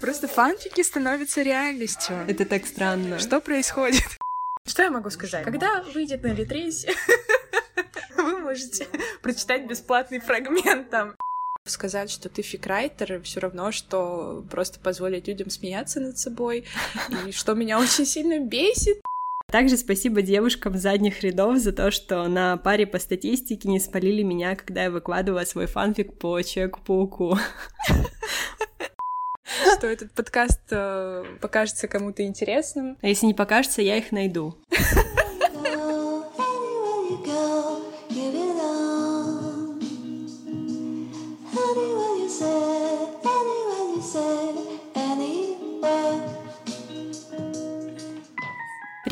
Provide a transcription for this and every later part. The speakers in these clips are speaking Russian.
Просто фанфики становятся реальностью. Это так странно. Что происходит? Что я могу сказать? Когда выйдет на Литресе, вы можете прочитать бесплатный фрагмент там. Сказать, что ты фикрайтер, все равно, что просто позволить людям смеяться над собой. И что меня очень сильно бесит, также спасибо девушкам задних рядов за то, что на паре по статистике не спалили меня, когда я выкладывала свой фанфик по Человеку-пауку. Что этот подкаст э, покажется кому-то интересным. А если не покажется, я их найду.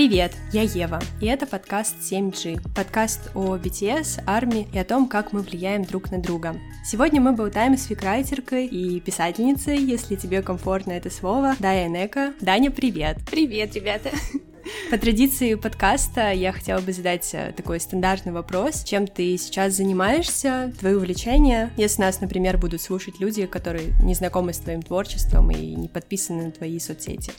Привет, я Ева, и это подкаст 7G, подкаст о BTS, армии и о том, как мы влияем друг на друга. Сегодня мы болтаем с фикрайтеркой и писательницей, если тебе комфортно это слово, Дая Нека. Даня, привет! Привет, ребята! По традиции подкаста я хотела бы задать э, такой стандартный вопрос. Чем ты сейчас занимаешься, твои увлечения? Если нас, например, будут слушать люди, которые не знакомы с твоим творчеством и не подписаны на твои соцсети.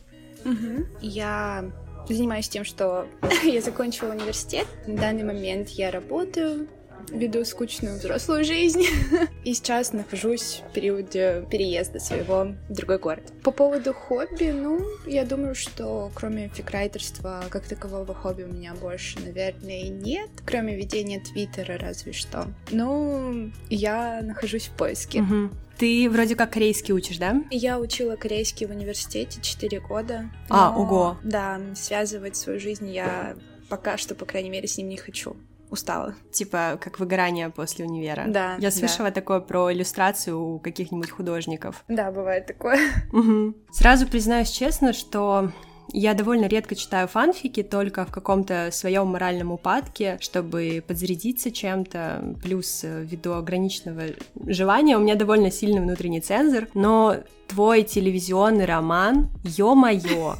Угу. Я занимаюсь тем, что я закончила университет. На данный момент я работаю, веду скучную взрослую жизнь. И сейчас нахожусь в периоде переезда своего в другой город. По поводу хобби, ну, я думаю, что кроме фикрайтерства, как такового хобби у меня больше, наверное, нет. Кроме ведения твиттера, разве что. Ну, я нахожусь в поиске. Угу. Ты вроде как корейский учишь, да? Я учила корейский в университете 4 года. А, ого. Да, связывать свою жизнь я пока что, по крайней мере, с ним не хочу устала. Типа, как выгорание после универа. Да. Я слышала да. такое про иллюстрацию у каких-нибудь художников. Да, бывает такое. Угу. Сразу признаюсь честно, что я довольно редко читаю фанфики, только в каком-то своем моральном упадке, чтобы подзарядиться чем-то, плюс э, ввиду ограниченного желания. У меня довольно сильный внутренний цензор, но твой телевизионный роман, ё-моё,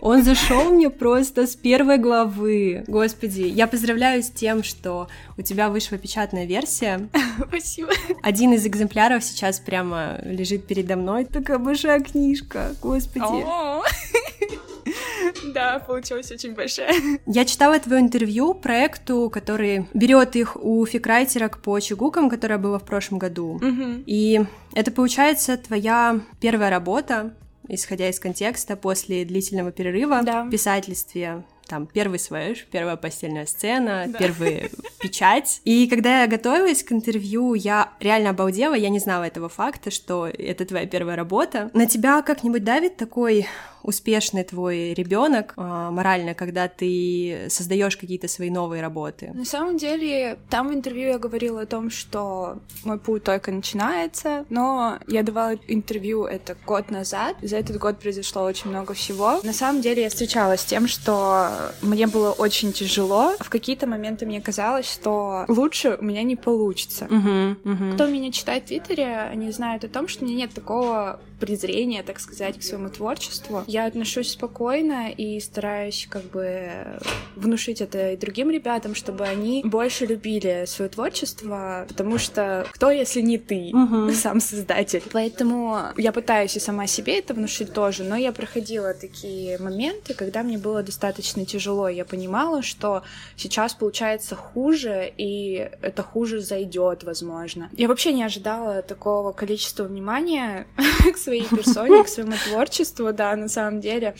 он зашел мне просто с первой главы. Господи, я поздравляю с тем, что у тебя вышла печатная версия. Спасибо. Один из экземпляров сейчас прямо лежит передо мной. Такая большая книжка, господи. Да, получилась очень большая. Я читала твое интервью проекту, который берет их у фикрайтерок по чугукам, которое было в прошлом году. И это получается твоя первая работа, исходя из контекста, после длительного перерыва да. в писательстве там первый свэш, первая постельная сцена, да. первая печать. И когда я готовилась к интервью, я реально обалдела, я не знала этого факта, что это твоя первая работа. На тебя как-нибудь давит такой успешный твой ребенок э, морально, когда ты создаешь какие-то свои новые работы? На самом деле, там в интервью я говорила о том, что мой путь только начинается, но я давала интервью это год назад. За этот год произошло очень много всего. На самом деле я встречалась с тем, что мне было очень тяжело. В какие-то моменты мне казалось, что лучше у меня не получится. Uh-huh, uh-huh. Кто меня читает в Твиттере, они знают о том, что у меня нет такого презрения, так сказать, к своему творчеству. Я отношусь спокойно и стараюсь как бы внушить это и другим ребятам, чтобы они больше любили свое творчество, потому что кто, если не ты, uh-huh. сам создатель. Поэтому я пытаюсь и сама себе это внушить тоже, но я проходила такие моменты, когда мне было достаточно тяжело. Я понимала, что сейчас получается хуже, и это хуже зайдет, возможно. Я вообще не ожидала такого количества внимания к своей персоне, к своему творчеству, да, на самом деле.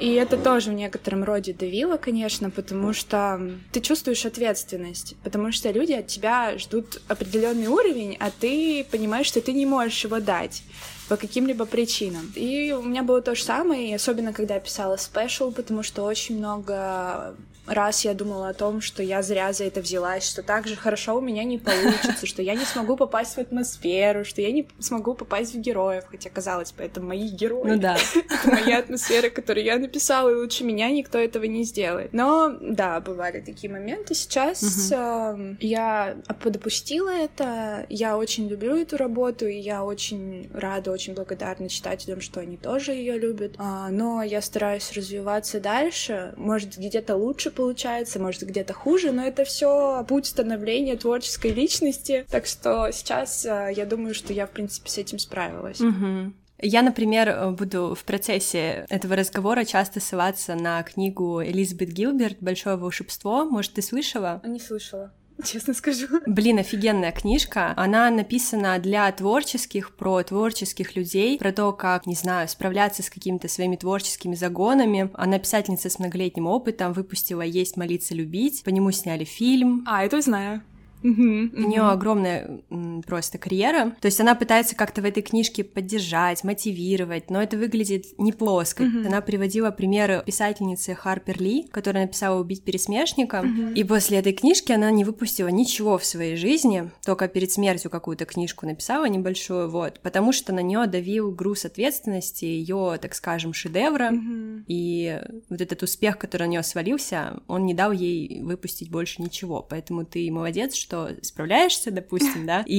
И это тоже в некотором роде давило, конечно, потому что ты чувствуешь ответственность, потому что люди от тебя ждут определенный уровень, а ты понимаешь, что ты не можешь его дать по каким-либо причинам. И у меня было то же самое, особенно когда я писала спешл, потому что очень много раз я думала о том, что я зря за это взялась, что так же хорошо у меня не получится, что я не смогу попасть в атмосферу, что я не смогу попасть в героев, хотя казалось бы, это мои герои. Ну да. это моя атмосфера, которую я написала, и лучше меня никто этого не сделает. Но да, бывали такие моменты. Сейчас угу. э, я подопустила это, я очень люблю эту работу, и я очень рада, очень благодарна читателям, что они тоже ее любят. А, но я стараюсь развиваться дальше, может где-то лучше получается, может, где-то хуже, но это все путь становления творческой личности. Так что сейчас э, я думаю, что я, в принципе, с этим справилась. Угу. Я, например, буду в процессе этого разговора часто ссылаться на книгу Элизабет Гилберт «Большое волшебство». Может, ты слышала? Не слышала. честно скажу. Блин, офигенная книжка. Она написана для творческих, про творческих людей, про то, как, не знаю, справляться с какими-то своими творческими загонами. Она писательница с многолетним опытом, выпустила «Есть, молиться, любить». По нему сняли фильм. А, это знаю. Угу, У нее огромная просто карьера. То есть она пытается как-то в этой книжке поддержать, мотивировать, но это выглядит не плоско. Угу. Она приводила примеры писательницы Харпер Ли, которая написала «Убить пересмешника», угу. и после этой книжки она не выпустила ничего в своей жизни, только перед смертью какую-то книжку написала небольшую, вот, потому что на нее давил груз ответственности, ее, так скажем, шедевра, угу. и вот этот успех, который на нее свалился, он не дал ей выпустить больше ничего, поэтому ты молодец, что справляешься, допустим, да, и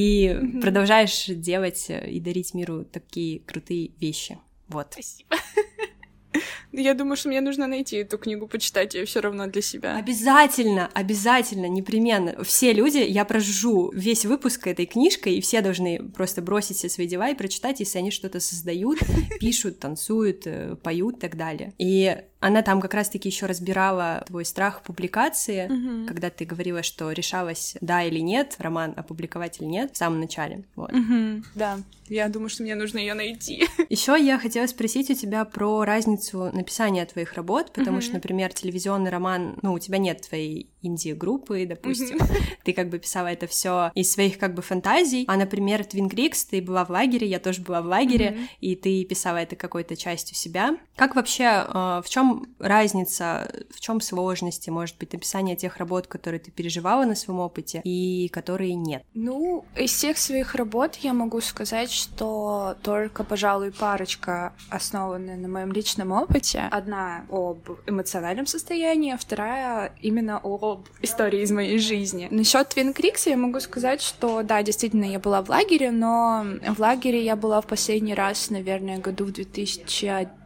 продолжаешь делать и дарить миру такие крутые вещи. Вот. Спасибо. Я думаю, что мне нужно найти эту книгу, почитать ее все равно для себя. Обязательно, обязательно, непременно. Все люди, я прожужу весь выпуск этой книжкой, и все должны просто бросить все свои дела и прочитать, если они что-то создают, пишут, танцуют, э, поют и так далее. И она там как раз-таки еще разбирала твой страх публикации, угу. когда ты говорила, что решалась да или нет, роман опубликовать или нет в самом начале. Вот. Угу. Да, я думаю, что мне нужно ее найти. Еще я хотела спросить у тебя про разницу написания твоих работ, потому угу. что, например, телевизионный роман, ну, у тебя нет твоей инди-группы, допустим, угу. ты как бы писала это все из своих как бы фантазий, а, например, Twin Creeks, ты была в лагере, я тоже была в лагере, угу. и ты писала это какой-то частью себя. Как вообще, э, в чем разница, в чем сложности, может быть, написания тех работ, которые ты переживала на своем опыте, и которые нет? Ну, из всех своих работ я могу сказать, что только, пожалуй, парочка основаны на моем личном опыте. Одна об эмоциональном состоянии, а вторая именно об истории из моей жизни. Насчет Твин Крикса я могу сказать, что да, действительно, я была в лагере, но в лагере я была в последний раз, наверное, году в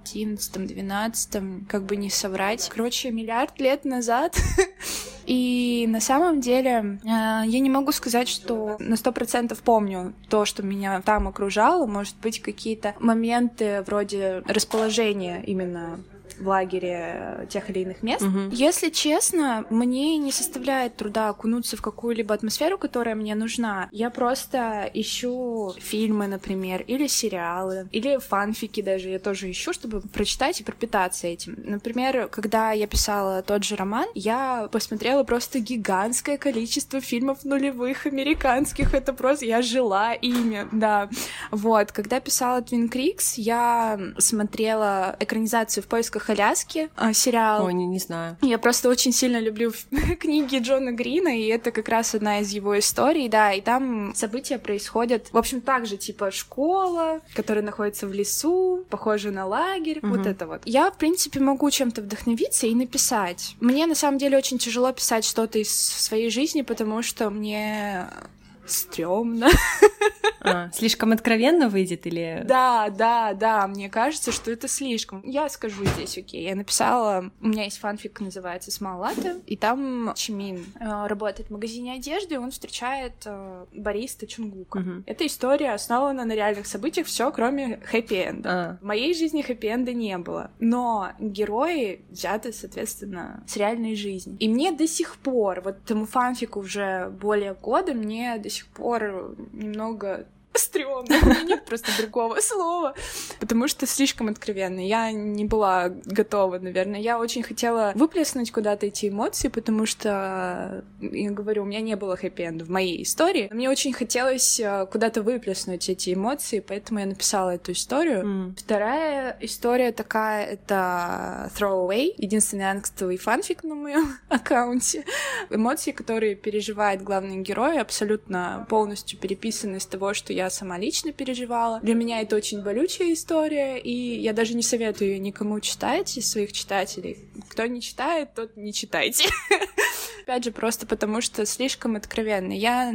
2011-12, как бы не соврать. Короче, миллиард лет назад. И на самом деле э, я не могу сказать, что на сто процентов помню то, что меня там окружало. Может быть, какие-то моменты вроде расположения именно в лагере тех или иных мест. Угу. Если честно, мне не составляет труда окунуться в какую-либо атмосферу, которая мне нужна. Я просто ищу фильмы, например, или сериалы, или фанфики даже я тоже ищу, чтобы прочитать и пропитаться этим. Например, когда я писала тот же роман, я посмотрела просто гигантское количество фильмов нулевых американских. Это просто я жила ими, да. Вот, когда писала Twin Creeks, я смотрела экранизацию в поисках Аляски, а, сериал. Ой, не, не знаю. Я просто очень сильно люблю книги Джона Грина, и это как раз одна из его историй, да, и там события происходят, в общем, так же, типа школа, которая находится в лесу, похоже на лагерь, угу. вот это вот. Я, в принципе, могу чем-то вдохновиться и написать. Мне, на самом деле, очень тяжело писать что-то из своей жизни, потому что мне стрёмно. А, слишком откровенно выйдет или... Да, да, да, мне кажется, что это слишком. Я скажу здесь, окей, я написала, у меня есть фанфик, называется «Small Latte», и там Чимин э, работает в магазине одежды, и он встречает э, бариста Чунгука. Угу. Эта история основана на реальных событиях, все кроме хэппи-энда. А. В моей жизни хэппи-энда не было, но герои взяты, соответственно, с реальной жизни. И мне до сих пор, вот этому фанфику уже более года, мне до сих пор немного стрёмно, у меня нет просто другого слова, потому что слишком откровенно. Я не была готова, наверное. Я очень хотела выплеснуть куда-то эти эмоции, потому что, я говорю, у меня не было хэппи в моей истории. Мне очень хотелось э, куда-то выплеснуть эти эмоции, поэтому я написала эту историю. Mm. Вторая история такая — это Throwaway, единственный ангстовый фанфик на моем аккаунте. Эмоции, которые переживает главный герой, абсолютно полностью переписаны из того, что я я сама лично переживала. Для меня это очень болючая история, и я даже не советую ее никому читать из своих читателей. Кто не читает, тот не читайте. Опять же, просто потому что слишком откровенно. Я,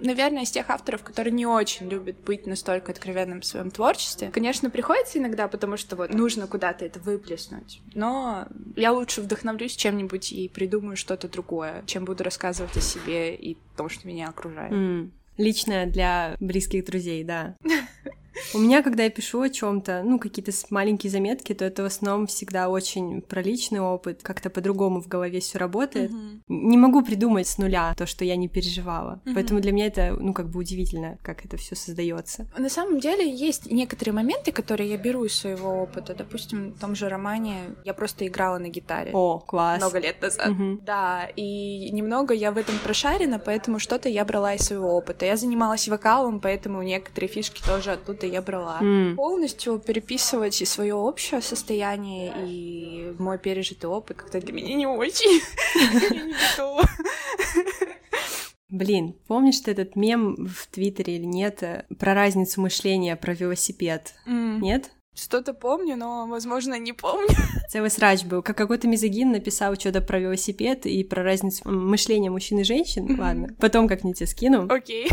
наверное, из тех авторов, которые не очень любят быть настолько откровенным в своем творчестве. Конечно, приходится иногда, потому что вот нужно куда-то это выплеснуть. Но я лучше вдохновлюсь чем-нибудь и придумаю что-то другое, чем буду рассказывать о себе и том, что меня окружает. Mm. Личное для близких друзей, да. У меня, когда я пишу о чем-то, ну, какие-то маленькие заметки, то это в основном всегда очень про личный опыт, как-то по-другому в голове все работает. Uh-huh. Не могу придумать с нуля то, что я не переживала. Uh-huh. Поэтому для меня это, ну, как бы удивительно, как это все создается. На самом деле есть некоторые моменты, которые я беру из своего опыта. Допустим, в том же романе я просто играла на гитаре. О, класс. Много лет назад. Uh-huh. Да, и немного я в этом прошарена, поэтому что-то я брала из своего опыта. Я занималась вокалом, поэтому некоторые фишки тоже оттуда я брала. Mm. Полностью переписывать и свое общее состояние, и мой пережитый опыт как-то для меня не очень. Я не готова. Блин, помнишь ты этот мем в Твиттере или нет э, про разницу мышления про велосипед? Mm. Нет? Что-то помню, но, возможно, не помню. Целый срач был. Как какой-то мизогин написал что-то про велосипед и про разницу мышления мужчин и женщин. Mm-hmm. Ладно, потом как-нибудь тебе скину. Окей. Okay.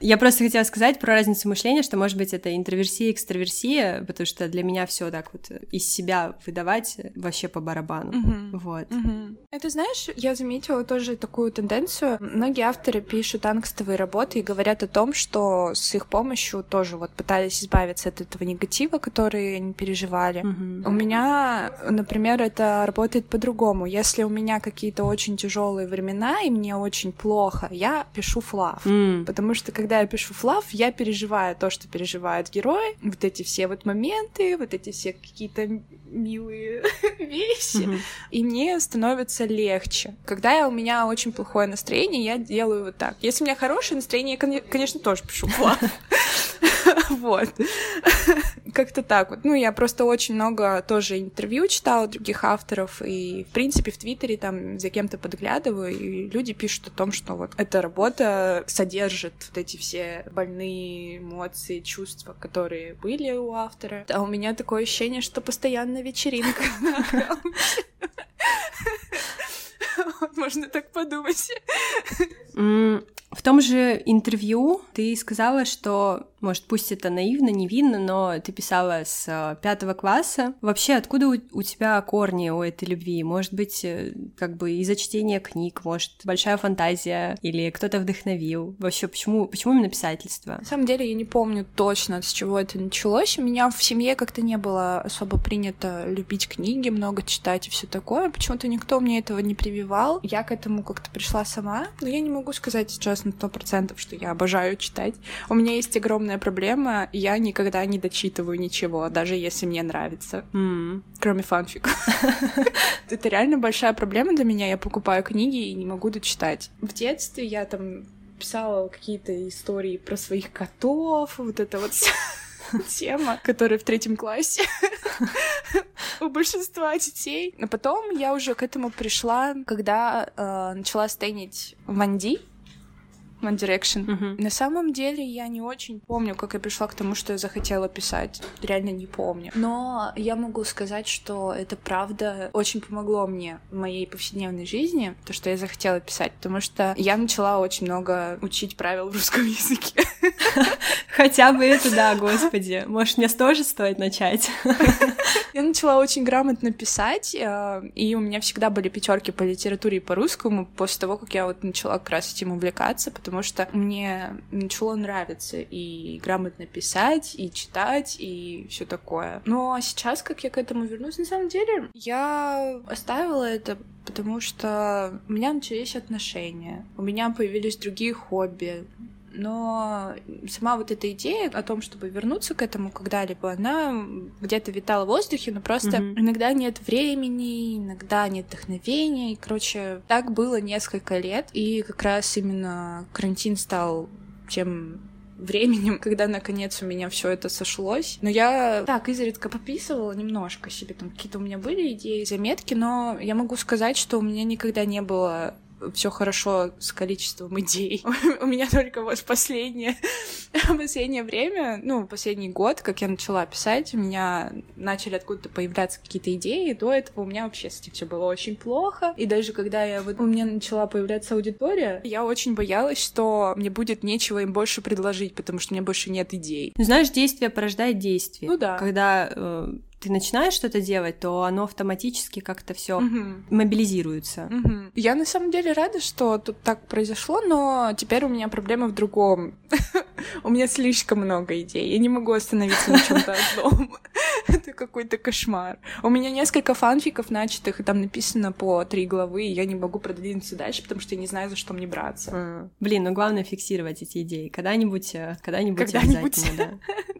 Я просто хотела сказать про разницу мышления, что, может быть, это интроверсия, экстраверсия, потому что для меня все так вот из себя выдавать вообще по барабану. Угу. Вот. Угу. Это знаешь, я заметила тоже такую тенденцию. Многие авторы пишут ангстовые работы и говорят о том, что с их помощью тоже вот пытались избавиться от этого негатива, который они переживали. Угу. У меня, например, это работает по-другому. Если у меня какие-то очень тяжелые времена и мне очень плохо, я пишу флав. Mm. Потому что когда я пишу флав, я переживаю то, что переживают герои, вот эти все вот моменты, вот эти все какие-то милые вещи, mm-hmm. и мне становится легче. Когда у меня очень плохое настроение, я делаю вот так. Если у меня хорошее настроение, я, конечно, тоже пишу флав. Вот. Как-то так вот. Ну, я просто очень много тоже интервью читала других авторов, и, в принципе, в Твиттере там за кем-то подглядываю, и люди пишут о том, что вот эта работа содержит вот эти все больные эмоции, чувства, которые были у автора. А у меня такое ощущение, что постоянно вечеринка Можно так подумать. В том же интервью ты сказала, что может, пусть это наивно, невинно, но ты писала с э, пятого класса. Вообще, откуда у, тебя корни у этой любви? Может быть, э, как бы из-за чтения книг, может, большая фантазия, или кто-то вдохновил? Вообще, почему, почему именно писательство? На самом деле, я не помню точно, с чего это началось. У меня в семье как-то не было особо принято любить книги, много читать и все такое. Почему-то никто мне этого не прививал. Я к этому как-то пришла сама, но я не могу сказать сейчас на сто процентов, что я обожаю читать. У меня есть огромная проблема, я никогда не дочитываю ничего, даже если мне нравится. Mm. Кроме фанфика. Это реально большая проблема для меня. Я покупаю книги и не могу дочитать. В детстве я там писала какие-то истории про своих котов, вот это вот тема, которая в третьем классе у большинства детей. Но потом я уже к этому пришла, когда э, начала стейнить Ванди. One Direction. Uh-huh. На самом деле я не очень помню, как я пришла к тому, что я захотела писать. Реально не помню. Но я могу сказать, что это правда очень помогло мне в моей повседневной жизни, то, что я захотела писать, потому что я начала очень много учить правил в русском языке. Хотя бы это, да, господи. Может, мне тоже стоит начать? Я начала очень грамотно писать, э, и у меня всегда были пятерки по литературе и по русскому после того, как я вот начала как раз этим увлекаться, потому что мне начало нравиться и грамотно писать, и читать, и все такое. Но сейчас, как я к этому вернусь, на самом деле, я оставила это потому что у меня начались отношения, у меня появились другие хобби, но сама вот эта идея о том, чтобы вернуться к этому когда-либо, она где-то витала в воздухе, но просто mm-hmm. иногда нет времени, иногда нет вдохновения, и, короче, так было несколько лет, и как раз именно карантин стал тем временем, когда наконец у меня все это сошлось. Но я так изредка пописывала немножко себе, там какие-то у меня были идеи, заметки, но я могу сказать, что у меня никогда не было все хорошо с количеством идей. У меня только вот последнее, последнее время, ну, последний год, как я начала писать, у меня начали откуда-то появляться какие-то идеи. До этого у меня вообще с этим все было очень плохо. И даже когда я вот у меня начала появляться аудитория, я очень боялась, что мне будет нечего им больше предложить, потому что у меня больше нет идей. Ну, знаешь, действие порождает действие. Ну да. Когда э, ты начинаешь что-то делать, то оно автоматически как-то все угу. мобилизируется. Угу. Я на самом деле рада, что тут так произошло, но теперь у меня проблема в другом. У меня слишком много идей. Я не могу остановиться на чем-то одном. Это какой-то кошмар. У меня несколько фанфиков начатых, и там написано по три главы, и я не могу продвинуться дальше, потому что я не знаю, за что мне браться. Блин, ну главное фиксировать эти идеи. Когда-нибудь, э, когда-нибудь, когда-нибудь. обязательно, да.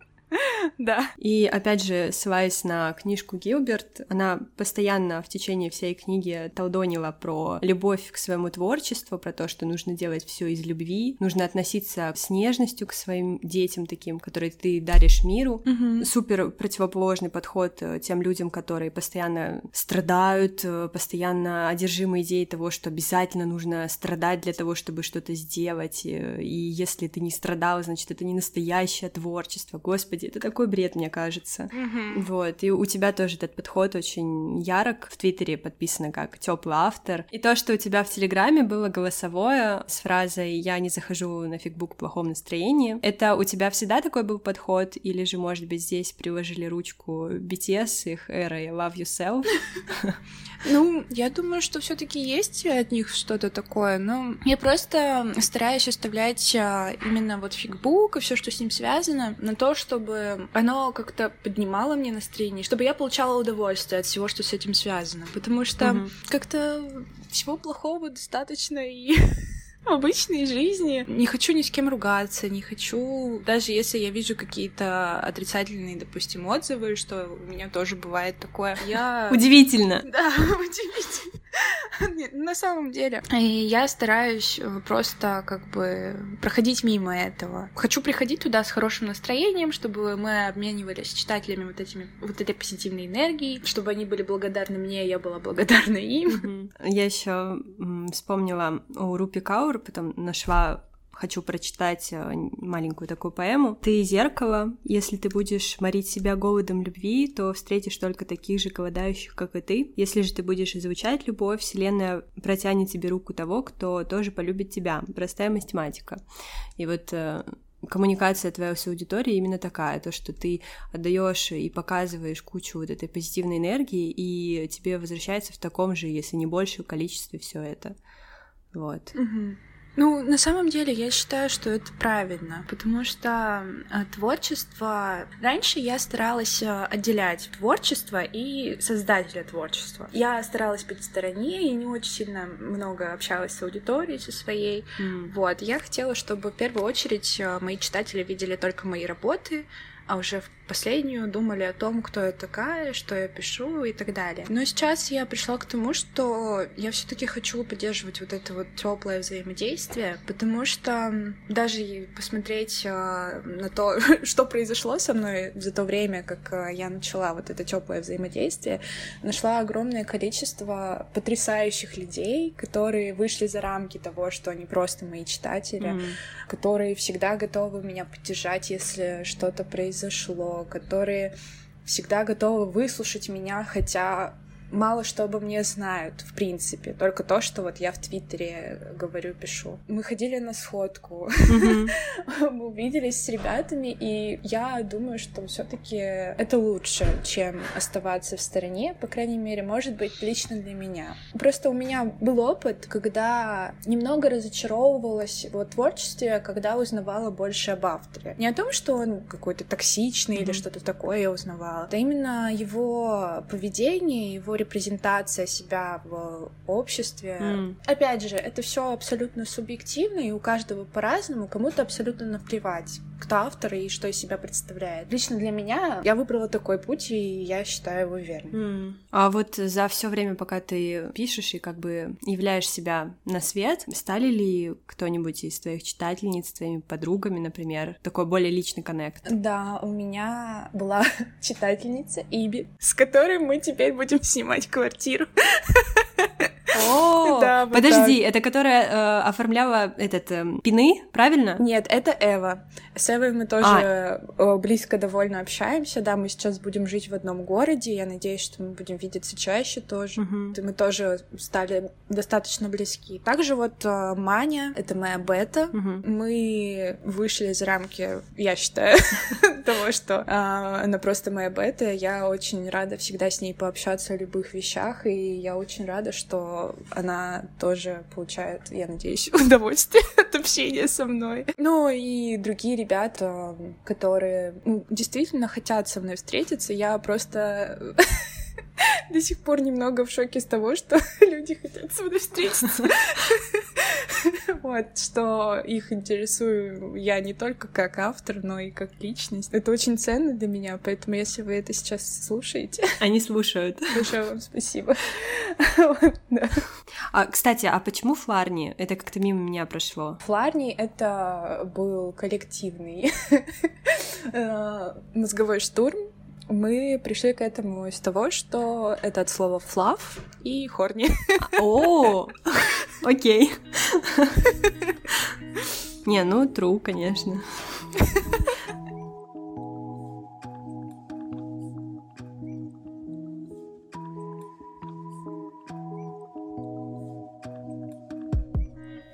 Да. И опять же, ссылаясь на книжку Гилберт, она постоянно в течение всей книги толдонила про любовь к своему творчеству, про то, что нужно делать все из любви, нужно относиться с нежностью к своим детям таким, которые ты даришь миру. Угу. Супер противоположный подход э, тем людям, которые постоянно страдают, э, постоянно одержимы идеей того, что обязательно нужно страдать для того, чтобы что-то сделать. Э, и если ты не страдал, значит, это не настоящее творчество. Господи, это такой бред, мне кажется. Mm-hmm. Вот, и у тебя тоже этот подход очень ярок. В Твиттере подписано как теплый автор. И то, что у тебя в Телеграме было голосовое с фразой «Я не захожу на фигбук в плохом настроении», это у тебя всегда такой был подход? Или же, может быть, здесь приложили ручку BTS, их эрой «Love Yourself»? Ну, я думаю, что все таки есть от них что-то такое, но я просто стараюсь оставлять а, именно вот фигбук и все, что с ним связано, на то, чтобы оно как-то поднимало мне настроение, чтобы я получала удовольствие от всего, что с этим связано, потому что угу. как-то всего плохого достаточно и обычной жизни. Не хочу ни с кем ругаться, не хочу... Даже если я вижу какие-то отрицательные, допустим, отзывы, что у меня тоже бывает такое, я... Удивительно. Да, удивительно. На самом деле. И я стараюсь э, просто как бы проходить мимо этого. Хочу приходить туда с хорошим настроением, чтобы мы обменивались с читателями вот этими вот этой позитивной энергией, чтобы они были благодарны мне, я была благодарна им. Я еще вспомнила у Рупи Каур, потом нашла хочу прочитать э, маленькую такую поэму. «Ты зеркало. Если ты будешь морить себя голодом любви, то встретишь только таких же голодающих, как и ты. Если же ты будешь изучать любовь, Вселенная протянет тебе руку того, кто тоже полюбит тебя. Простая математика». И вот э, коммуникация твоей с аудиторией именно такая, то, что ты отдаешь и показываешь кучу вот этой позитивной энергии, и тебе возвращается в таком же, если не большем количестве все это. Вот. Угу. Ну, на самом деле, я считаю, что это правильно, потому что э, творчество... Раньше я старалась э, отделять творчество и создателя творчества. Я старалась быть в стороне, и не очень сильно много общалась с аудиторией, со своей. Mm. Вот, я хотела, чтобы в первую очередь э, мои читатели видели только мои работы, а уже в последнюю думали о том, кто я такая, что я пишу и так далее. Но сейчас я пришла к тому, что я все-таки хочу поддерживать вот это вот теплое взаимодействие, потому что даже посмотреть а, на то, что произошло со мной за то время, как а, я начала вот это теплое взаимодействие, нашла огромное количество потрясающих людей, которые вышли за рамки того, что они просто мои читатели, mm. которые всегда готовы меня поддержать, если что-то произошло, которые всегда готовы выслушать меня, хотя мало что обо мне знают, в принципе. Только то, что вот я в Твиттере говорю, пишу. Мы ходили на сходку, мы увиделись с ребятами, и я думаю, что все таки это лучше, чем оставаться в стороне, по крайней мере, может быть, лично для меня. Просто у меня был опыт, когда немного разочаровывалась в творчестве, когда узнавала больше об авторе. Не о том, что он какой-то токсичный или что-то такое я узнавала, а именно его поведение, его репрезентация себя в обществе. Mm. Опять же, это все абсолютно субъективно, и у каждого по-разному, кому-то абсолютно наплевать, кто автор и что из себя представляет. Лично для меня я выбрала такой путь, и я считаю его верным. Mm. А вот за все время, пока ты пишешь и как бы являешь себя на свет, стали ли кто-нибудь из твоих читательниц, твоими подругами, например, такой более личный коннект? Да, у меня была читательница Иби, с которой мы теперь будем снимать снимать квартиру. Да, подожди, это которая э, оформляла этот э, пины, правильно? Нет, это Эва. С Эвой мы тоже э, близко довольно общаемся. Да, мы сейчас будем жить в одном городе. Я надеюсь, что мы будем видеться чаще тоже. Мы тоже стали достаточно близки. Также вот э, Маня, это моя бета. Мы вышли за рамки, я считаю, того, что а, она просто моя бета. Я очень рада всегда с ней пообщаться о любых вещах, и я очень рада, что она тоже получает, я надеюсь, удовольствие от общения со мной. Ну и другие ребята, которые ну, действительно хотят со мной встретиться, я просто до сих пор немного в шоке с того, что люди хотят со мной встретиться. Вот, что их интересую я не только как автор, но и как личность. Это очень ценно для меня, поэтому если вы это сейчас слушаете, Они слушают. большое вам спасибо. А, кстати, а почему Фларни? Это как-то мимо меня прошло. Фларни — это был коллективный э, мозговой штурм. Мы пришли к этому из того, что это от слова флав и хорни. О, окей. Не, ну, true, конечно.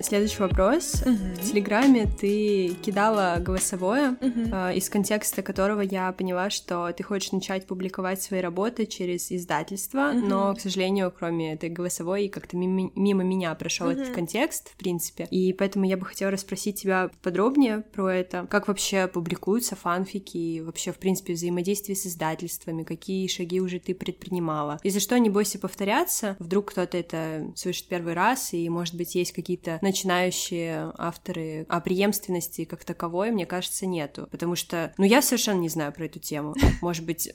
Следующий вопрос. В Телеграме ты кидала голосовое, э, из контекста которого я поняла, что ты хочешь начать публиковать свои работы через издательство, Мгм. но, к сожалению, кроме этой голосовой, как-то мимо, мимо меня прошел этот Мгм. контекст, в принципе. И поэтому я бы хотела расспросить тебя подробнее про это. Как вообще публикуются фанфики, и вообще, в принципе, взаимодействие с издательствами, какие шаги уже ты предпринимала. Если что, не бойся повторяться, вдруг кто-то это слышит первый раз, и, может быть, есть какие-то начинающие авторы, а преемственности как таковой, мне кажется, нету. Потому что, ну, я совершенно не знаю про эту тему. Может быть,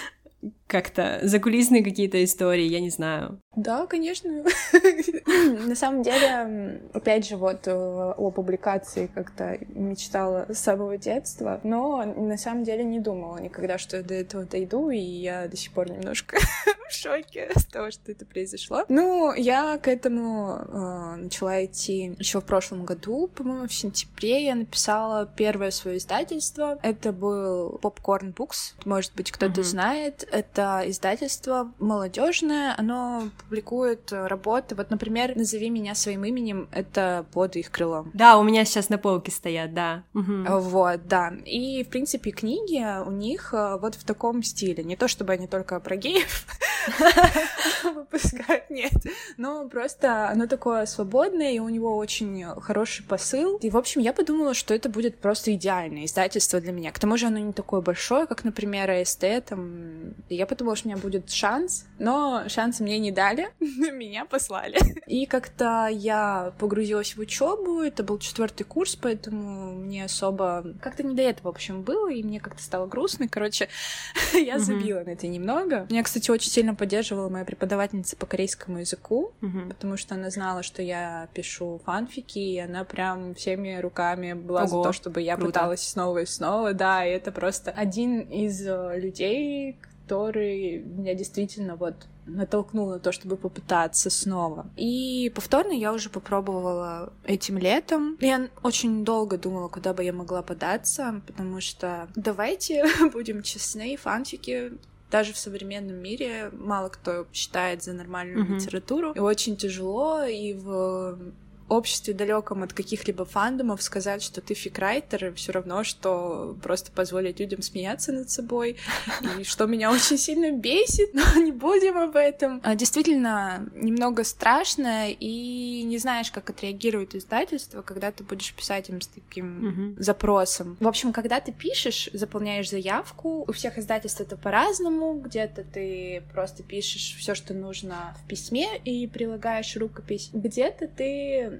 как-то закулисные какие-то истории, я не знаю. Да, конечно. На самом деле, опять же, вот э, о публикации как-то мечтала с самого детства, но на самом деле не думала никогда, что я до этого дойду, и я до сих пор немножко в шоке с того, что это произошло. Ну, я к этому э, начала идти еще в прошлом году, по-моему, в сентябре я написала первое свое издательство. Это был Popcorn Books, может быть, кто-то Мгм. знает. Это издательство молодежное, оно публикует э, работы. Вот, например, «Назови меня своим именем» — это под их крылом. Да, у меня сейчас на полке стоят, да. Мгм. Вот, да. И, в принципе, книги у них э, вот в таком стиле. Не то, чтобы они только про геев выпускают, нет. Но просто оно такое свободное, и у него очень хороший посыл. И, в общем, я подумала, что это будет просто идеальное издательство для меня. К тому же оно не такое большое, как, например, АСТ, там. И я подумала, что у меня будет шанс, но шанса мне не дали, меня послали. И как-то я погрузилась в учебу, это был четвертый курс, поэтому мне особо как-то не до этого, в общем, было, и мне как-то стало грустно. Короче, я забила на это немного. Меня, кстати, очень сильно поддерживала моя преподавательница по корейскому языку, потому что она знала, что я пишу фанфики, и она прям всеми руками была за то, чтобы я пыталась снова и снова, да, и это просто один из э, людей, который меня действительно вот натолкнул на то, чтобы попытаться снова. И повторно я уже попробовала этим летом. Я очень долго думала, куда бы я могла податься, потому что давайте будем честны, фанфики даже в современном мире мало кто считает за нормальную Мгм. литературу. И очень тяжело, и в обществе далеком от каких-либо фандомов сказать, что ты фикрайтер, все равно, что просто позволить людям смеяться над собой, и что меня очень сильно бесит, но не будем об этом. А, Действительно, немного страшно, и не знаешь, как отреагирует издательство, когда ты будешь писать им с таким запросом. В общем, когда ты пишешь, заполняешь заявку, у всех издательств это по-разному, где-то ты просто пишешь все, что нужно в письме и прилагаешь рукопись, где-то ты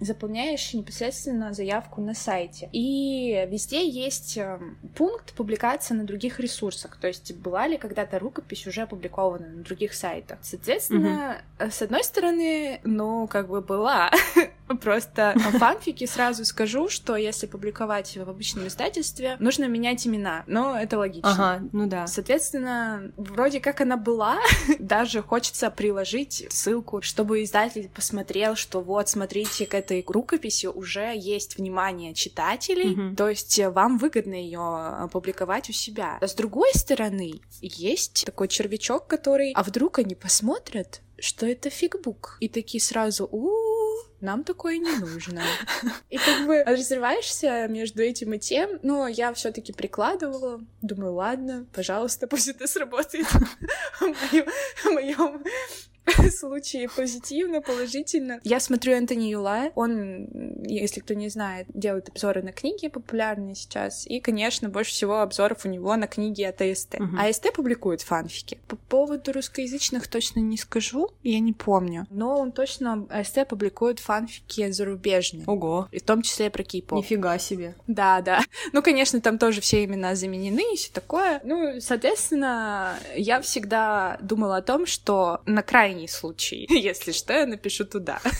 заполняешь непосредственно заявку на сайте. И везде есть э, пункт публикации на других ресурсах. То есть была ли когда-то рукопись уже опубликована на других сайтах. Соответственно, э, с одной стороны, ну, как бы была. Просто фанфики сразу скажу, что если публиковать в обычном издательстве, нужно менять имена, но это логично. Ага, ну да. Соответственно, вроде как она была, даже хочется приложить ссылку, чтобы издатель посмотрел, что вот, смотрите, к этой рукописи уже есть внимание читателей, mm-hmm. то есть вам выгодно ее опубликовать у себя. А с другой стороны, есть такой червячок, который, а вдруг они посмотрят, что это фигбук. И такие сразу, у нам такое не нужно. И как бы разрываешься между этим и тем, но я все таки прикладывала, думаю, ладно, пожалуйста, пусть это сработает в моем случае позитивно, положительно. Я смотрю Энтони Юла, он, если кто не знает, делает обзоры на книги популярные сейчас, и, конечно, больше всего обзоров у него на книги от АСТ. Uh-huh. АСТ публикует фанфики. По поводу русскоязычных точно не скажу, я не помню, но он точно, АСТ публикует фанфики зарубежные. Ого. И в том числе про кей-поп. Нифига себе. Да, да. Ну, конечно, там тоже все имена заменены и все такое. Ну, соответственно, я всегда думала о том, что на крайне крайний случай. Если что, я напишу туда.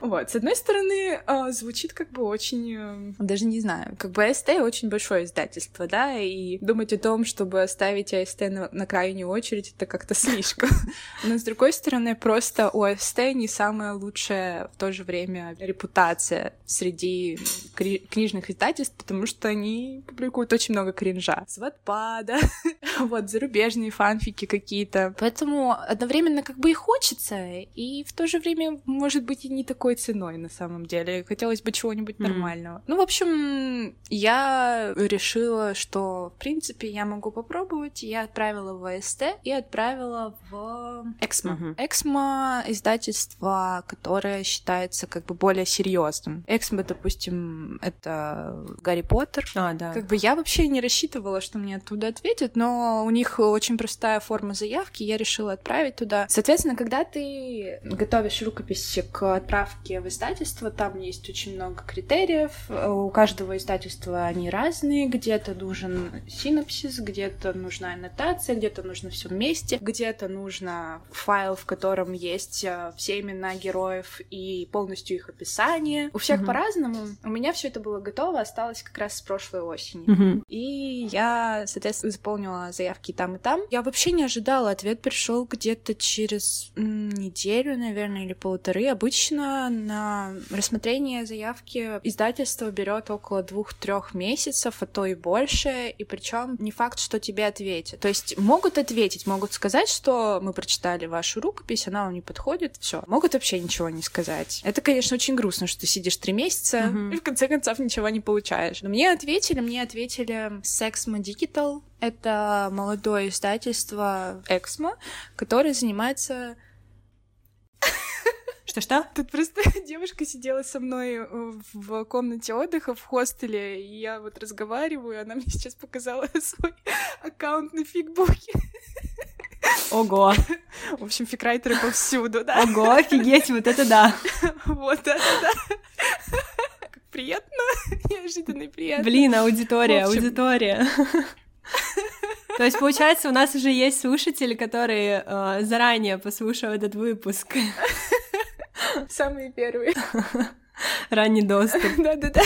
Вот, с одной стороны, а, звучит как бы очень, э, даже не знаю, как бы АСТ очень большое издательство, да, и думать о том, чтобы оставить АСТ на, на крайнюю очередь, это как-то слишком. Но с другой стороны, просто у АСТ не самая лучшая в то же время репутация среди книжных издательств, потому что они публикуют очень много кринжа. С Ватпада, вот, зарубежные фанфики какие-то. Поэтому одновременно как бы их хочется, и в то же время, может быть, и не такой ценой на самом деле. Хотелось бы чего-нибудь mm-hmm. нормального. Ну, в общем, я решила, что, в принципе, я могу попробовать. Я отправила в АСТ и отправила в Эксмо. Mm-hmm. Эксмо — издательство, которое считается как бы более серьезным. Эксмо, допустим, это Гарри Поттер. А, да. Как бы я вообще не рассчитывала, что мне оттуда ответят, но у них очень простая форма заявки, я решила отправить туда. Соответственно, когда ты готовишь рукопись к отправке в издательство, там есть очень много критериев. У каждого издательства они разные. Где-то нужен синопсис, где-то нужна аннотация, где-то нужно все вместе, где-то нужно файл, в котором есть э, все имена героев и полностью их описание. У всех mm-hmm. по-разному. У меня все это было готово, осталось как раз с прошлой осени. Mm-hmm. И я, соответственно, заполнила заявки там и там. Я вообще не ожидала. Ответ пришел где-то через неделю, наверное, или полторы. Обычно на рассмотрение заявки издательство берет около двух-трех месяцев, а то и больше. И причем не факт, что тебе ответят. То есть могут ответить, могут сказать, что мы прочитали вашу рукопись, она вам не подходит, все. Могут вообще ничего не сказать. Это, конечно, очень грустно, что ты сидишь три месяца uh-huh. и в конце концов ничего не получаешь. Но мне ответили, мне ответили Sexma Digital, это молодое издательство Эксмо, которое занимается что-что? Тут просто девушка сидела со мной э, в комнате отдыха в хостеле, и я вот разговариваю, она мне сейчас показала свой аккаунт на фигбуке. Ого. В общем, фикрайтеры повсюду, да. Ого, офигеть, вот это да. Вот это да. Как приятно, неожиданно приятно. Блин, аудитория, аудитория. То есть, получается, у нас уже есть слушатели, которые э, заранее послушали этот выпуск. Самые первые. Ранний доступ. Да-да-да.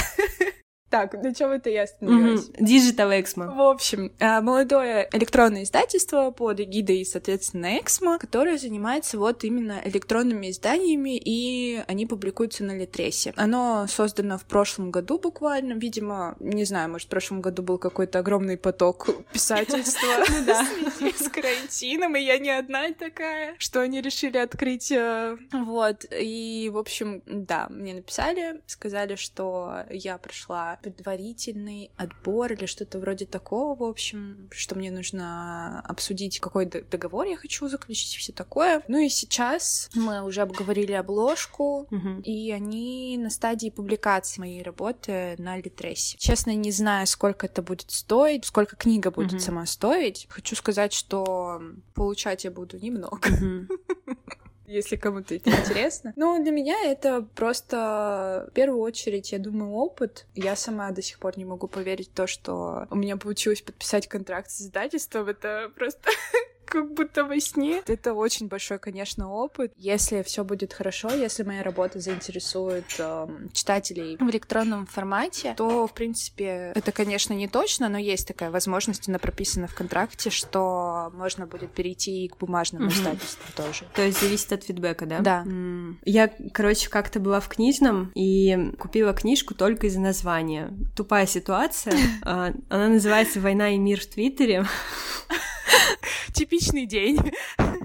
Так, на чем это я остановилась? Mm-hmm. Digital Exmo. В общем, а, молодое электронное издательство под эгидой, соответственно, Exmo, которое занимается вот именно электронными изданиями, и они публикуются на Литресе. Оно создано в прошлом году буквально, видимо, не знаю, может, в прошлом году был какой-то огромный поток писательства ну с карантином, и я не одна такая, что они решили открыть. Э, вот, и, в общем, да, мне написали, сказали, что я прошла предварительный отбор или что-то вроде такого, в общем, что мне нужно обсудить, какой договор я хочу заключить, все такое. Ну и сейчас мы уже обговорили обложку, угу. и они на стадии публикации моей работы на Литресе. Честно, не знаю, сколько это будет стоить, сколько книга будет угу. сама стоить. Хочу сказать, что получать я буду немного. Угу. Если кому-то это интересно. Ну, для меня это просто, в первую очередь, я думаю, опыт. Я сама до сих пор не могу поверить в то, что у меня получилось подписать контракт с издательством. Это просто как будто во сне. Это очень большой, конечно, опыт. Если все будет хорошо, если моя работа заинтересует э, читателей в электронном формате, то, в принципе, это, конечно, не точно, но есть такая возможность, она прописана в контракте, что можно будет перейти и к бумажному mm-hmm. издательству тоже. То есть зависит от фидбэка, да? Да. Mm. Я, короче, как-то была в книжном и купила книжку только из-за названия. Тупая ситуация. А, она называется «Война и мир в Твиттере». Типичный день.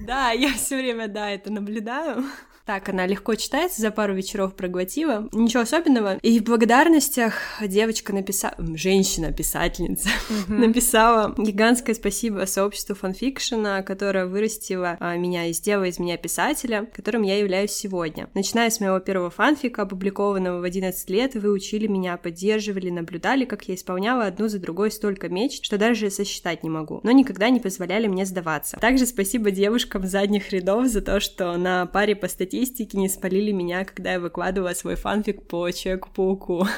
Да, я все время, да, это наблюдаю. Так, она легко читается, за пару вечеров проглотила. Ничего особенного. И в благодарностях девочка написала... Женщина-писательница написала гигантское спасибо сообществу фанфикшена, которое вырастило а, меня и сделало из меня писателя, которым я являюсь сегодня. Начиная с моего первого фанфика, опубликованного в 11 лет, вы учили меня, поддерживали, наблюдали, как я исполняла одну за другой столько мечт, что даже сосчитать не могу, но никогда не позволяли мне сдаваться. Также спасибо девушкам задних рядов за то, что на паре по статье статистики не спалили меня, когда я выкладывала свой фанфик по Человеку-пауку.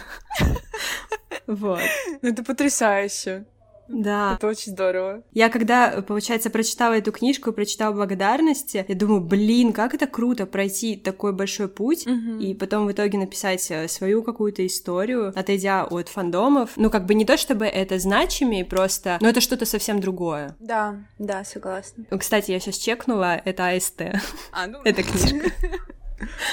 Вот. Ну, это потрясающе. Да. Это очень здорово. Я когда, получается, прочитала эту книжку, прочитала благодарности, я думаю, блин, как это круто пройти такой большой путь угу. и потом в итоге написать э, свою какую-то историю, отойдя от фандомов. Ну, как бы не то, чтобы это значимее просто, но это что-то совсем другое. Да, да, согласна. Кстати, я сейчас чекнула, это АСТ. А, ну... Это книжка.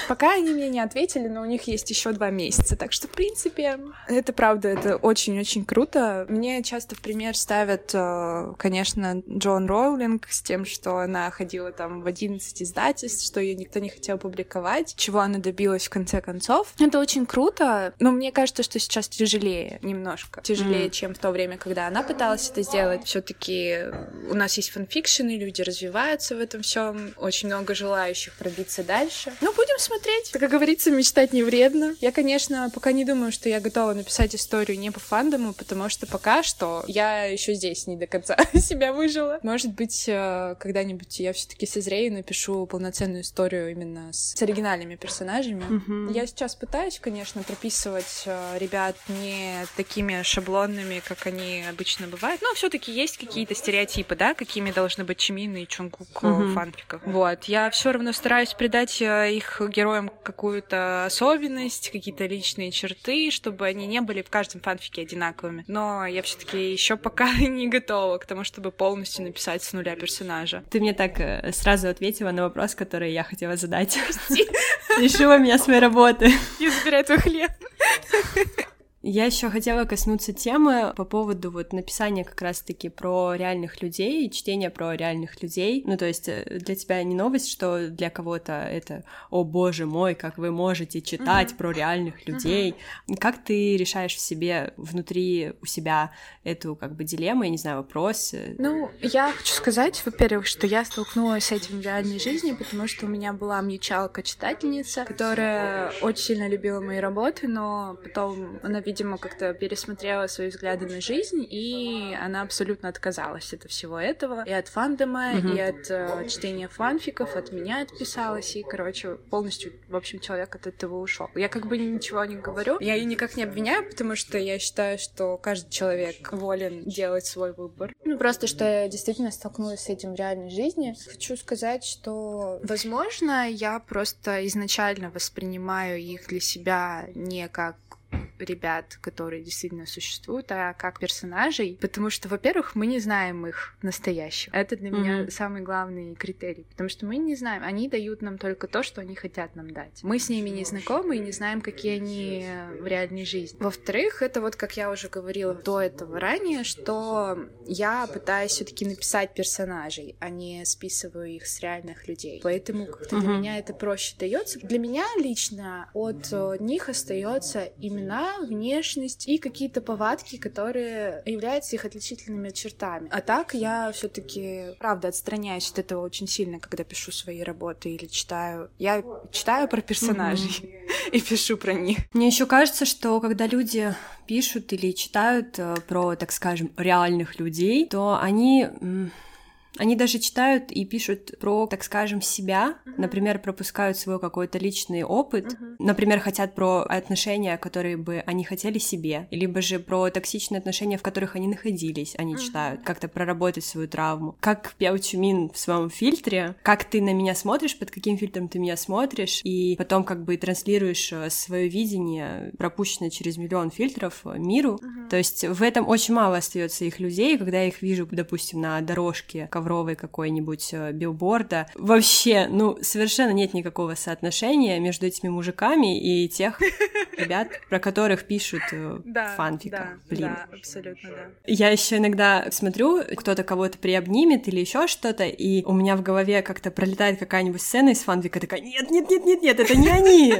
Пока они мне не ответили, но у них есть еще два месяца. Так что, в принципе, это правда, это очень-очень круто. Мне часто в пример ставят, э, конечно, Джон Роулинг с тем, что она ходила там в 11 издательств, что ее никто не хотел публиковать, чего она добилась в конце концов. Это очень круто, но мне кажется, что сейчас тяжелее немножко. Тяжелее, mm. чем в то время, когда она пыталась это сделать. все таки у нас есть фанфикшены, люди развиваются в этом всем, очень много желающих пробиться дальше. Ну, будем смотреть. Как говорится, мечтать не вредно. Я, конечно, пока не думаю, что я готова написать историю не по фандому, потому что пока что я еще здесь не до конца себя выжила. Может быть, э, когда-нибудь я все-таки созрею и напишу полноценную историю именно с, с оригинальными персонажами. Mm-hmm. Я сейчас пытаюсь, конечно, прописывать э, ребят не такими шаблонными, как они обычно бывают, но все-таки есть какие-то стереотипы, да, какими должны быть Чимин и Чунгук mm-hmm. в фанфиках. Вот. Я все равно стараюсь придать их их героям какую-то особенность, какие-то личные черты, чтобы они не были в каждом фанфике одинаковыми. Но я все-таки еще пока не готова к тому, чтобы полностью написать с нуля персонажа. Ты мне так э, сразу ответила на вопрос, который я хотела задать. Лишила меня своей работы. И забирай твой хлеб. Я еще хотела коснуться темы по поводу вот написания как раз-таки про реальных людей, чтения про реальных людей. Ну, то есть э, для тебя не новость, что для кого-то это «О, боже мой, как вы можете читать uh-huh. про реальных людей». Uh-huh. Как ты решаешь в себе, внутри у себя эту как бы дилемму, я не знаю, вопрос? Ну, я хочу сказать, во-первых, что я столкнулась с этим в реальной жизни, потому что у меня была мьючалка-читательница, которая очень сильно любила мои работы, но потом она видимо, как-то пересмотрела свои взгляды на жизнь, и она абсолютно отказалась от всего этого. И от фандома, mm-hmm. и от э, чтения фанфиков, от меня отписалась, и, короче, полностью, в общем, человек от этого ушел. Я как бы ничего не говорю, я ее никак не обвиняю, потому что я считаю, что каждый человек волен делать свой выбор. Ну, просто, что я действительно столкнулась с этим в реальной жизни. Хочу сказать, что, возможно, я просто изначально воспринимаю их для себя не как ребят, которые действительно существуют, а как персонажей, потому что, во-первых, мы не знаем их настоящих. Это для mm-hmm. меня самый главный критерий, потому что мы не знаем, они дают нам только то, что они хотят нам дать. Мы с ними не знакомы и не знаем, какие они в реальной жизни. Во-вторых, это вот, как я уже говорила до этого ранее, что я пытаюсь все-таки написать персонажей, а не списываю их с реальных людей. Поэтому как-то mm-hmm. для меня это проще дается. Для меня лично от них остается имена внешность и какие-то повадки, которые являются их отличительными чертами. А так я все таки правда, отстраняюсь от этого очень сильно, когда пишу свои работы или читаю. Я читаю про персонажей mm-hmm. и пишу про них. Мне еще кажется, что когда люди пишут или читают э, про, так скажем, реальных людей, то они Они даже читают и пишут про, так скажем, себя, uh-huh. например, пропускают свой какой-то личный опыт, uh-huh. например, хотят про отношения, которые бы они хотели себе, либо же про токсичные отношения, в которых они находились, они uh-huh. читают, как-то проработать свою травму. Как Пяо Чумин в своем фильтре, как ты на меня смотришь, под каким фильтром ты меня смотришь, и потом как бы транслируешь э, свое видение, пропущенное через миллион фильтров э, миру. Uh-huh. То есть в этом очень мало остается их людей, когда я их вижу, допустим, на дорожке ковровой какой-нибудь э, билборда. Вообще, ну, совершенно нет никакого соотношения между этими мужиками и тех ребят, про которых пишут да, фанфика. Да, Блин. да, абсолютно, да. Я еще иногда смотрю, кто-то кого-то приобнимет или еще что-то, и у меня в голове как-то пролетает какая-нибудь сцена из фанфика, такая, нет, нет, нет, нет, нет, это не они.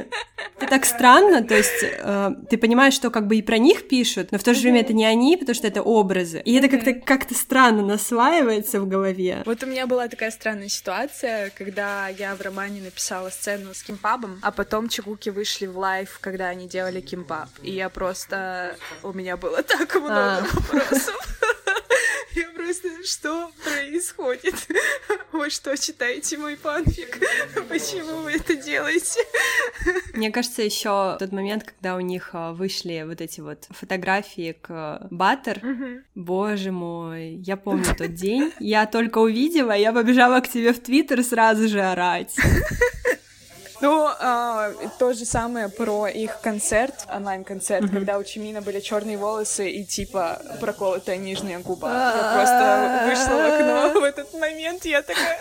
Это так странно, то есть э, ты понимаешь, что как бы и про них пишут, но в то же время это не они, потому что это образы. И это как-то как-то странно наслаивается в голове. Вот у меня была такая странная ситуация, когда я в романе написала сцену с кимпабом, а потом чекуки вышли в лайв, когда они делали кимпаб. И я просто... У меня было так много а. вопросов. Просто, что происходит? Вы что, читаете мой фанфик? Почему вы это делаете? Мне кажется, еще тот момент, когда у них а, вышли вот эти вот фотографии к Баттер, боже мой, я помню тот день, я только увидела, я побежала к тебе в Твиттер сразу же орать. Ну, а, то же самое про их концерт, онлайн-концерт, mm-hmm. когда у Чимина были черные волосы и типа проколотая нижняя губа. Я просто вышла в окно в этот момент, я такая...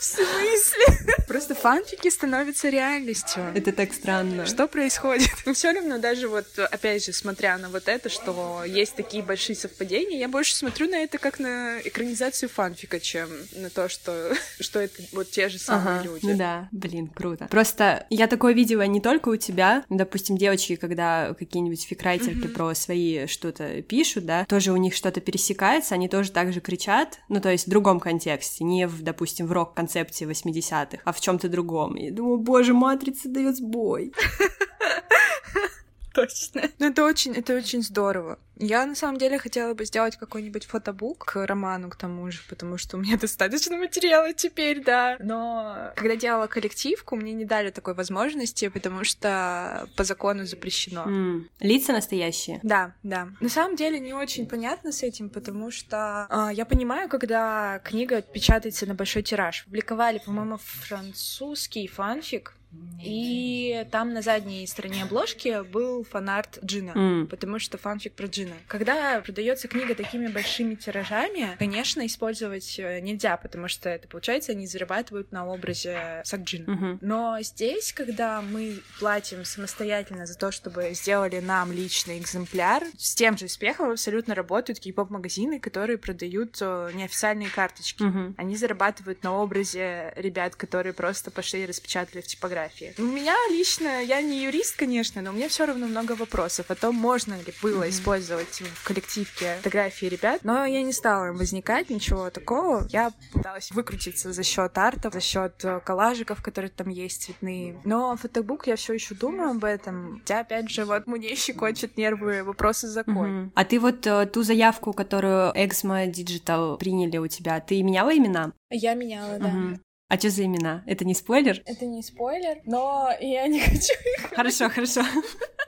В смысле? Просто фанфики становятся реальностью. Это так странно. Что происходит? Ну, все равно, даже вот, опять же, смотря на вот это, что есть такие большие совпадения, я больше смотрю на это как на экранизацию фанфика, чем на то, что, что это вот те же самые ага, люди. Ну да, блин, круто. Просто я такое видела не только у тебя, допустим, девочки, когда какие-нибудь фикрайтерки mm-hmm. про свои что-то пишут, да, тоже у них что-то пересекается, они тоже так же кричат, ну, то есть в другом контексте, не в, допустим, в рок-концепции 80-х, а в чем-то другом. И думаю, боже, матрица дает сбой. Точно. Ну, это очень, это очень здорово. Я, на самом деле, хотела бы сделать какой-нибудь фотобук к роману, к тому же, потому что у меня достаточно материала теперь, да. Но когда делала коллективку, мне не дали такой возможности, потому что по закону запрещено. Mm. Лица настоящие? Да, да. На самом деле не очень понятно с этим, потому что э, я понимаю, когда книга печатается на большой тираж. Публиковали, по-моему, французский фанфик, и там на задней стороне обложки был фанарт Джина, mm. потому что фанфик про Джина. Когда продается книга такими большими тиражами, конечно, использовать э, нельзя, потому что это получается, они зарабатывают на образе Сакджина. Mm-hmm. Но здесь, когда мы платим самостоятельно за то, чтобы сделали нам личный экземпляр, с тем же успехом абсолютно работают кей-поп-магазины, которые продают э, неофициальные карточки. Mm-hmm. Они зарабатывают на образе ребят, которые просто пошли и распечатали в типографии. У меня лично, я не юрист, конечно, но у меня все равно много вопросов о том, можно ли было mm-hmm. использовать в коллективке фотографии ребят, но я не стала возникать ничего такого. Я пыталась выкрутиться за счет арта, за счет э, коллажиков, которые там есть цветные. Но фотобук я все еще думаю об этом. Хотя, опять же, вот мне щекочет нервы вопросы закона. Mm-hmm. А ты вот э, ту заявку, которую Exmo Digital приняли у тебя, ты меняла имена? Я меняла, да. Угу. А что за имена? Это не спойлер? Это не спойлер, но я не хочу их. Хорошо, хорошо.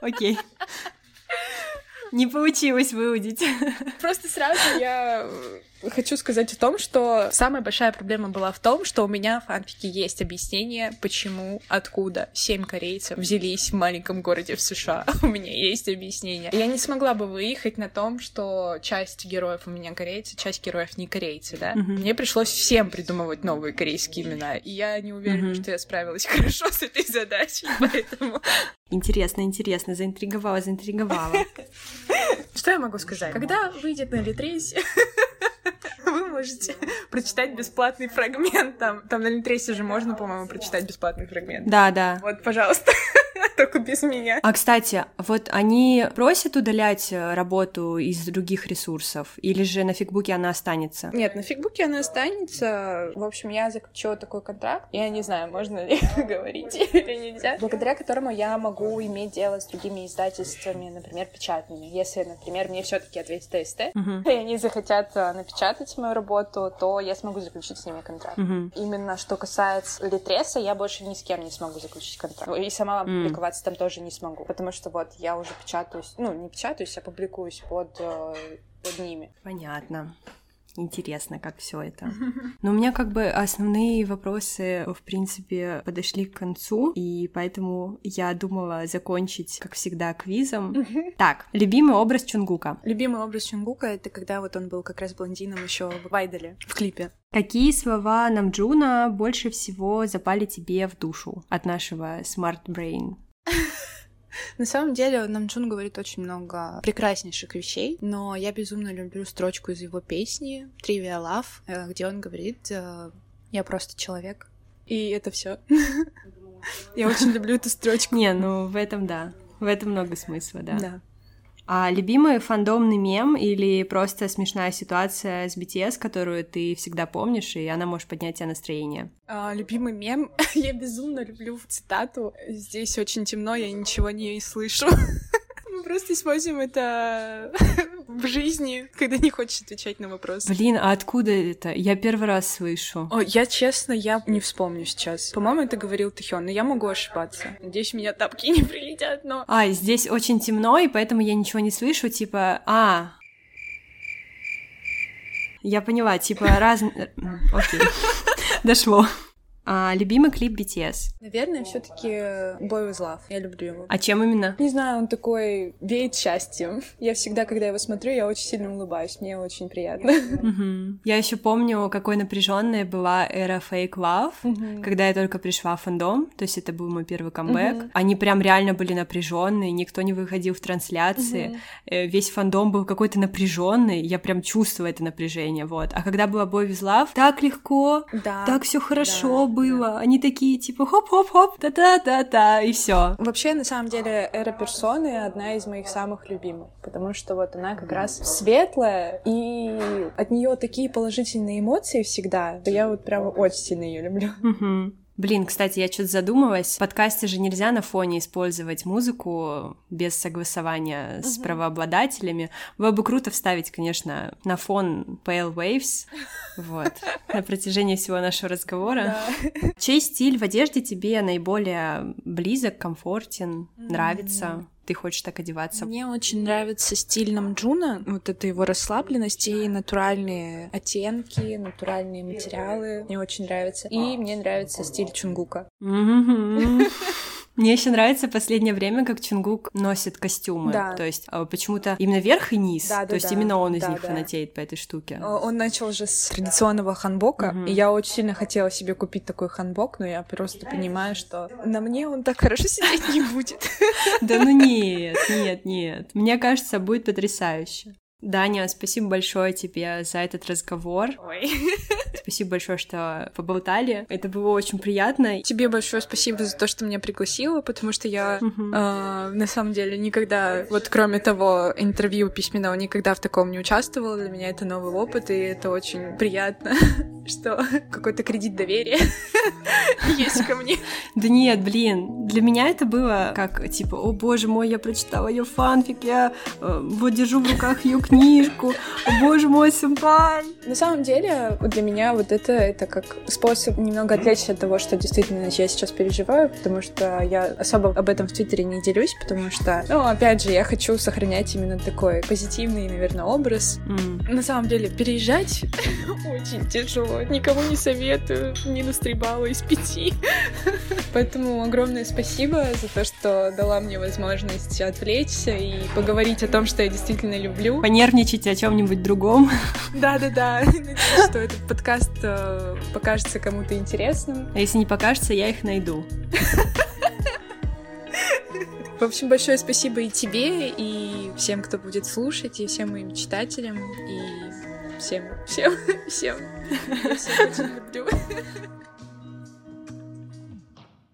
Окей. Не получилось выудить. Просто сразу я хочу сказать о том, что самая большая проблема была в том, что у меня в фанфике есть объяснение, почему, откуда семь корейцев взялись в маленьком городе в США. У меня есть объяснение. Я не смогла бы выехать на том, что часть героев у меня корейцы, часть героев не корейцы, да. Mm-hmm. Мне пришлось всем придумывать новые корейские имена, и я не уверена, mm-hmm. что я справилась хорошо с этой задачей, поэтому... Интересно, интересно, заинтриговала, заинтриговала. Что я могу сказать? Когда выйдет на Литресе, вы можете прочитать бесплатный фрагмент. Там, там на Литресе же можно, по-моему, прочитать бесплатный фрагмент. Да, да. Вот, пожалуйста. только без меня. А, кстати, вот они просят удалять э, работу из других ресурсов, или же на фигбуке она останется? Нет, на фигбуке она останется. В общем, я заключила такой контракт. Я не знаю, можно ли говорить или нельзя. Благодаря которому я могу иметь дело с другими издательствами, например, печатными. Если, например, мне все таки ответит ТСТ, uh-huh. и они захотят э, напечатать мою работу, то я смогу заключить с ними контракт. Uh-huh. Именно что касается Литреса, я больше ни с кем не смогу заключить контракт. И сама mm. публиковаться там тоже не смогу. Потому что вот я уже печатаюсь, ну, не печатаюсь, а публикуюсь под, э, под ними. Понятно интересно, как все это. Но у меня как бы основные вопросы, в принципе, подошли к концу, и поэтому я думала закончить, как всегда, квизом. Так, любимый образ Чунгука. Любимый образ Чунгука — это когда вот он был как раз блондином еще в Вайдале, в клипе. Какие слова Намджуна больше всего запали тебе в душу от нашего Smart Brain? На самом деле, нам Джун говорит очень много прекраснейших вещей, но я безумно люблю строчку из его песни Trivia Love, э, где он говорит э, «Я просто человек». И это все. Я очень люблю эту строчку. Не, ну в этом да. В этом много смысла, да. Да. А любимый фандомный мем или просто смешная ситуация с BTS, которую ты всегда помнишь, и она может поднять тебе настроение? А, любимый мем? я безумно люблю цитату. Здесь очень темно, я ничего не слышу. Мы просто используем это в жизни, когда не хочешь отвечать на вопросы. Блин, а откуда это? Я первый раз слышу. О, я честно, я не вспомню сейчас. По-моему, это говорил Тихён, но я могу ошибаться. Надеюсь, меня тапки не прилетят, но... А, здесь очень темно, и поэтому я ничего не слышу, типа, а, я поняла, типа раз... Окей, дошло. А, любимый клип BTS? Наверное, все таки Boy With Love. Я люблю его. А чем именно? Не знаю, он такой веет счастьем. Я всегда, когда его смотрю, я очень сильно улыбаюсь. Мне очень приятно. Я еще помню, какой напряженная была эра Fake Love, когда я только пришла в фандом. То есть это был мой первый камбэк. Они прям реально были напряженные, никто не выходил в трансляции. Э, весь фандом был какой-то напряженный. Я прям чувствовала это напряжение. Вот. А когда была Boy With Love, так легко, так все хорошо было. Они такие, типа, хоп-хоп-хоп, та-та-та-та, и все. Вообще, на самом деле, эра персоны одна из моих самых любимых, потому что вот она как раз светлая, и от нее такие положительные эмоции всегда, что я вот прям очень сильно ее люблю. Блин, кстати, я что-то задумалась. В подкасте же нельзя на фоне использовать музыку без согласования с правообладателями. Было бы круто вставить, конечно, на фон Pale Waves, вот, на протяжении всего нашего разговора. Чей стиль в одежде тебе наиболее близок, комфортен, нравится? Ты хочешь так одеваться? Мне очень нравится стиль Намджуна, вот это его расслабленность и натуральные оттенки, натуральные материалы. Мне очень нравится. И мне нравится стиль Чунгука. Мне еще нравится последнее время, как Чунгук носит костюмы. Да. То есть а, почему-то именно верх и низ. Да, да, То есть да. именно он из да, них да. фанатеет по этой штуке. Он начал же с традиционного ханбока, угу. и я очень сильно хотела себе купить такой ханбок, но я просто понимаю, что на мне он так хорошо сидеть не будет. Да ну нет, нет, нет. Мне кажется, будет потрясающе. Даня, спасибо большое тебе за этот разговор. Ой. Спасибо большое, что поболтали. Это было очень приятно. Тебе большое спасибо за то, что меня пригласила, потому что я uh-huh. э, на самом деле никогда, вот кроме того интервью письменного, никогда в таком не участвовала. Для меня это новый опыт, и это очень приятно, что какой-то кредит доверия есть ко мне. Да нет, блин, для меня это было как, типа, о боже мой, я прочитала ее фанфик, я э, вот держу в руках ее книжку. О, боже мой, сэмпай! На самом деле, для меня вот это, это как способ немного отвлечься от того, что действительно я сейчас переживаю, потому что я особо об этом в Твиттере не делюсь, потому что, ну, опять же, я хочу сохранять именно такой позитивный, наверное, образ. Mm. На самом деле, переезжать очень тяжело. Никому не советую. Минус три балла из пяти. Поэтому огромное спасибо за то, что дала мне возможность отвлечься и поговорить о том, что я действительно люблю. Понятно понервничайте о чем-нибудь другом. Да-да-да. Надеюсь, что этот подкаст э, покажется кому-то интересным. А если не покажется, я их найду. В общем, большое спасибо и тебе, и всем, кто будет слушать, и всем моим читателям, и всем, всем, всем. Я всех очень люблю.